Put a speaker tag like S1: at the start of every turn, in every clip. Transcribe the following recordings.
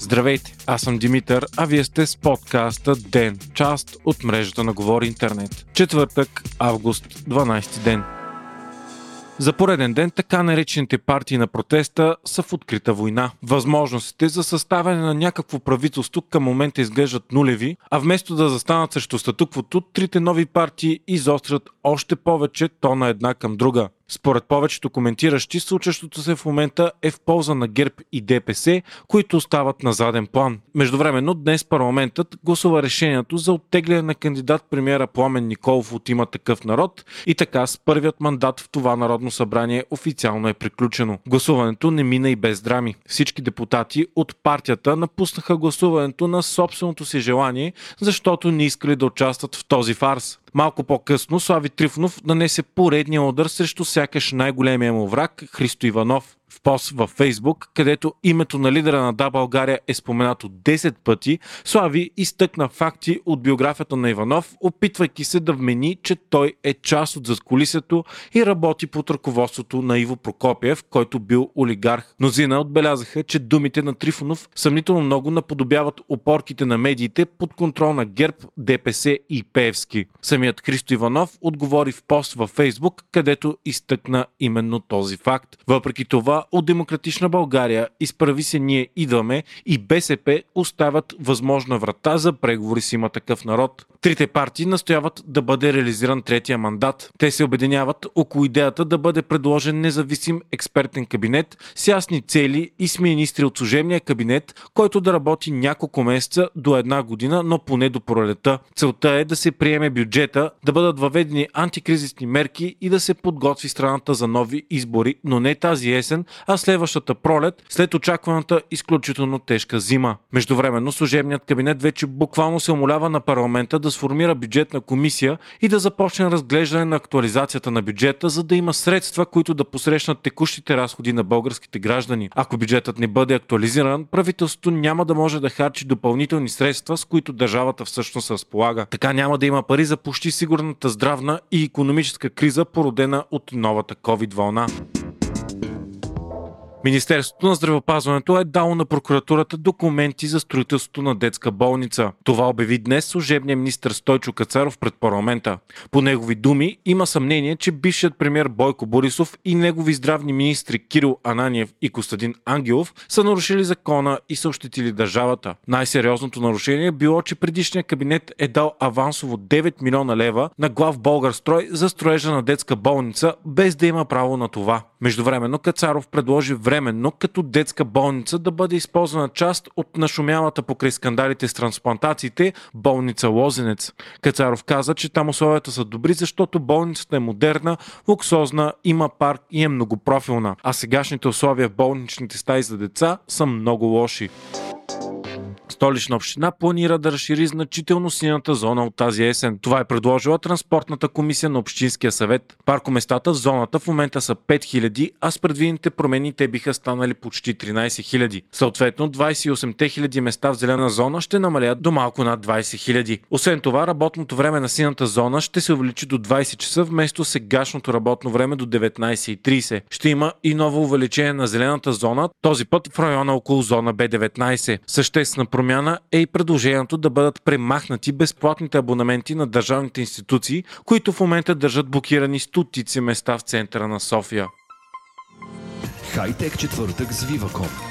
S1: Здравейте, аз съм Димитър, а вие сте с подкаста ДЕН, част от мрежата на Говори Интернет. Четвъртък, август, 12 ден. За пореден ден така наречените партии на протеста са в открита война. Възможностите за съставяне на някакво правителство към момента изглеждат нулеви, а вместо да застанат срещу статуквото, трите нови партии изострят още повече тона една към друга. Според повечето коментиращи, случващото се в момента е в полза на ГЕРБ и ДПС, които остават на заден план. Междувременно днес парламентът гласува решението за оттегляне на кандидат премиера Пламен Николов от има такъв народ и така с първият мандат в това народно събрание официално е приключено. Гласуването не мина и без драми. Всички депутати от партията напуснаха гласуването на собственото си желание, защото не искали да участват в този фарс. Малко по-късно Слави Трифонов нанесе поредния удар срещу сякаш най-големия му враг Христо Иванов в пост във Фейсбук, където името на лидера на Да България е споменато 10 пъти, Слави изтъкна факти от биографията на Иванов, опитвайки се да вмени, че той е част от задколисието и работи под ръководството на Иво Прокопиев, който бил олигарх. Мнозина отбелязаха, че думите на Трифонов съмнително много наподобяват опорките на медиите под контрол на ГЕРБ, ДПС и Певски. Самият Христо Иванов отговори в пост във Фейсбук, където изтъкна именно този факт. Въпреки това, от Демократична България, изправи се ние идваме и БСП оставят възможна врата за преговори с има такъв народ. Трите партии настояват да бъде реализиран третия мандат. Те се обединяват около идеята да бъде предложен независим експертен кабинет с ясни цели и с министри от служебния кабинет, който да работи няколко месеца до една година, но поне до пролета. Целта е да се приеме бюджета, да бъдат въведени антикризисни мерки и да се подготви страната за нови избори, но не тази есен, а следващата пролет, след очакваната изключително тежка зима. Междувременно служебният кабинет вече буквално се умолява на парламента да сформира бюджетна комисия и да започне разглеждане на актуализацията на бюджета, за да има средства, които да посрещнат текущите разходи на българските граждани. Ако бюджетът не бъде актуализиран, правителството няма да може да харчи допълнителни средства, с които държавата всъщност разполага. Така няма да има пари за почти сигурната здравна и економическа криза, породена от новата COVID вълна. Министерството на здравеопазването е дало на прокуратурата документи за строителството на детска болница. Това обяви днес служебният министр Стойчо Кацаров пред парламента. По негови думи има съмнение, че бившият премьер Бойко Борисов и негови здравни министри Кирил Ананиев и Костадин Ангелов са нарушили закона и са ощетили държавата. Най-сериозното нарушение било, че предишният кабинет е дал авансово 9 милиона лева на глав Българстрой за строежа на детска болница, без да има право на това. Междувременно Кацаров предложи временно като детска болница да бъде използвана част от нашумялата покрай скандалите с трансплантациите болница Лозенец. Кацаров каза, че там условията са добри, защото болницата е модерна, луксозна, има парк и е многопрофилна, а сегашните условия в болничните стаи за деца са много лоши. Столична община планира да разшири значително синята зона от тази есен. Това е предложила Транспортната комисия на Общинския съвет. Паркоместата в зоната в момента са 5000, а с предвидените промени те биха станали почти 13 000. Съответно, 28 000 места в зелена зона ще намалят до малко над 20 000. Освен това, работното време на сината зона ще се увеличи до 20 часа вместо сегашното работно време до 19.30. Ще има и ново увеличение на зелената зона, този път в района около зона B19. Съществена промяна е и предложението да бъдат премахнати безплатните абонаменти на държавните институции, които в момента държат блокирани стотици места в центъра на София.
S2: Хайтек четвъртък с Viva.com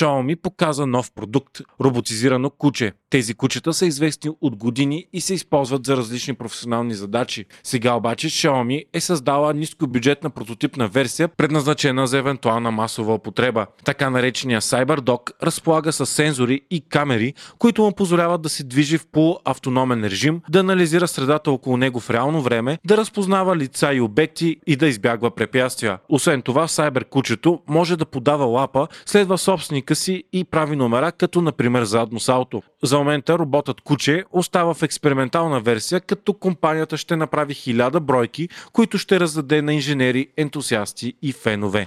S1: Xiaomi показа нов продукт – роботизирано куче. Тези кучета са известни от години и се използват за различни професионални задачи. Сега обаче Xiaomi е създала нискобюджетна прототипна версия, предназначена за евентуална масова употреба. Така наречения CyberDog разполага с сензори и камери, които му позволяват да се движи в полуавтономен режим, да анализира средата около него в реално време, да разпознава лица и обекти и да избягва препятствия. Освен това, Cyber кучето може да подава лапа, следва собственика си и прави номера, като например задно салто. За момента роботът Куче остава в експериментална версия, като компанията ще направи хиляда бройки, които ще раздаде на инженери, ентусиасти и фенове.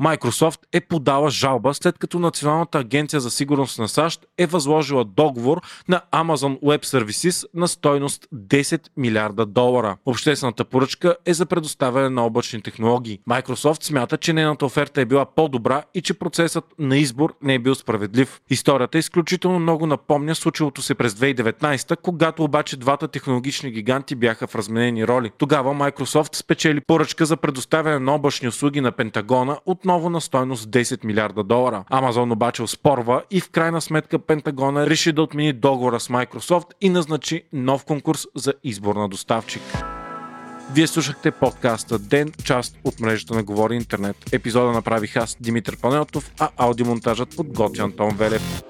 S1: Microsoft е подала жалба след като Националната агенция за сигурност на САЩ е възложила договор на Amazon Web Services на стойност 10 милиарда долара. Обществената поръчка е за предоставяне на облачни технологии. Microsoft смята, че нейната оферта е била по-добра и че процесът на избор не е бил справедлив. Историята изключително много напомня случилото се през 2019, когато обаче двата технологични гиганти бяха в разменени роли. Тогава Microsoft спечели поръчка за предоставяне на облачни услуги на Пентагона отново на стойност 10 милиарда долара. Амазон обаче оспорва и в крайна сметка Пентагона реши да отмени договора с Microsoft и назначи нов конкурс за избор на доставчик. Вие слушахте подкаста Ден, част от мрежата на Говори Интернет. Епизода направих аз, Димитър Панелтов, а аудиомонтажът подготвя Антон Велев.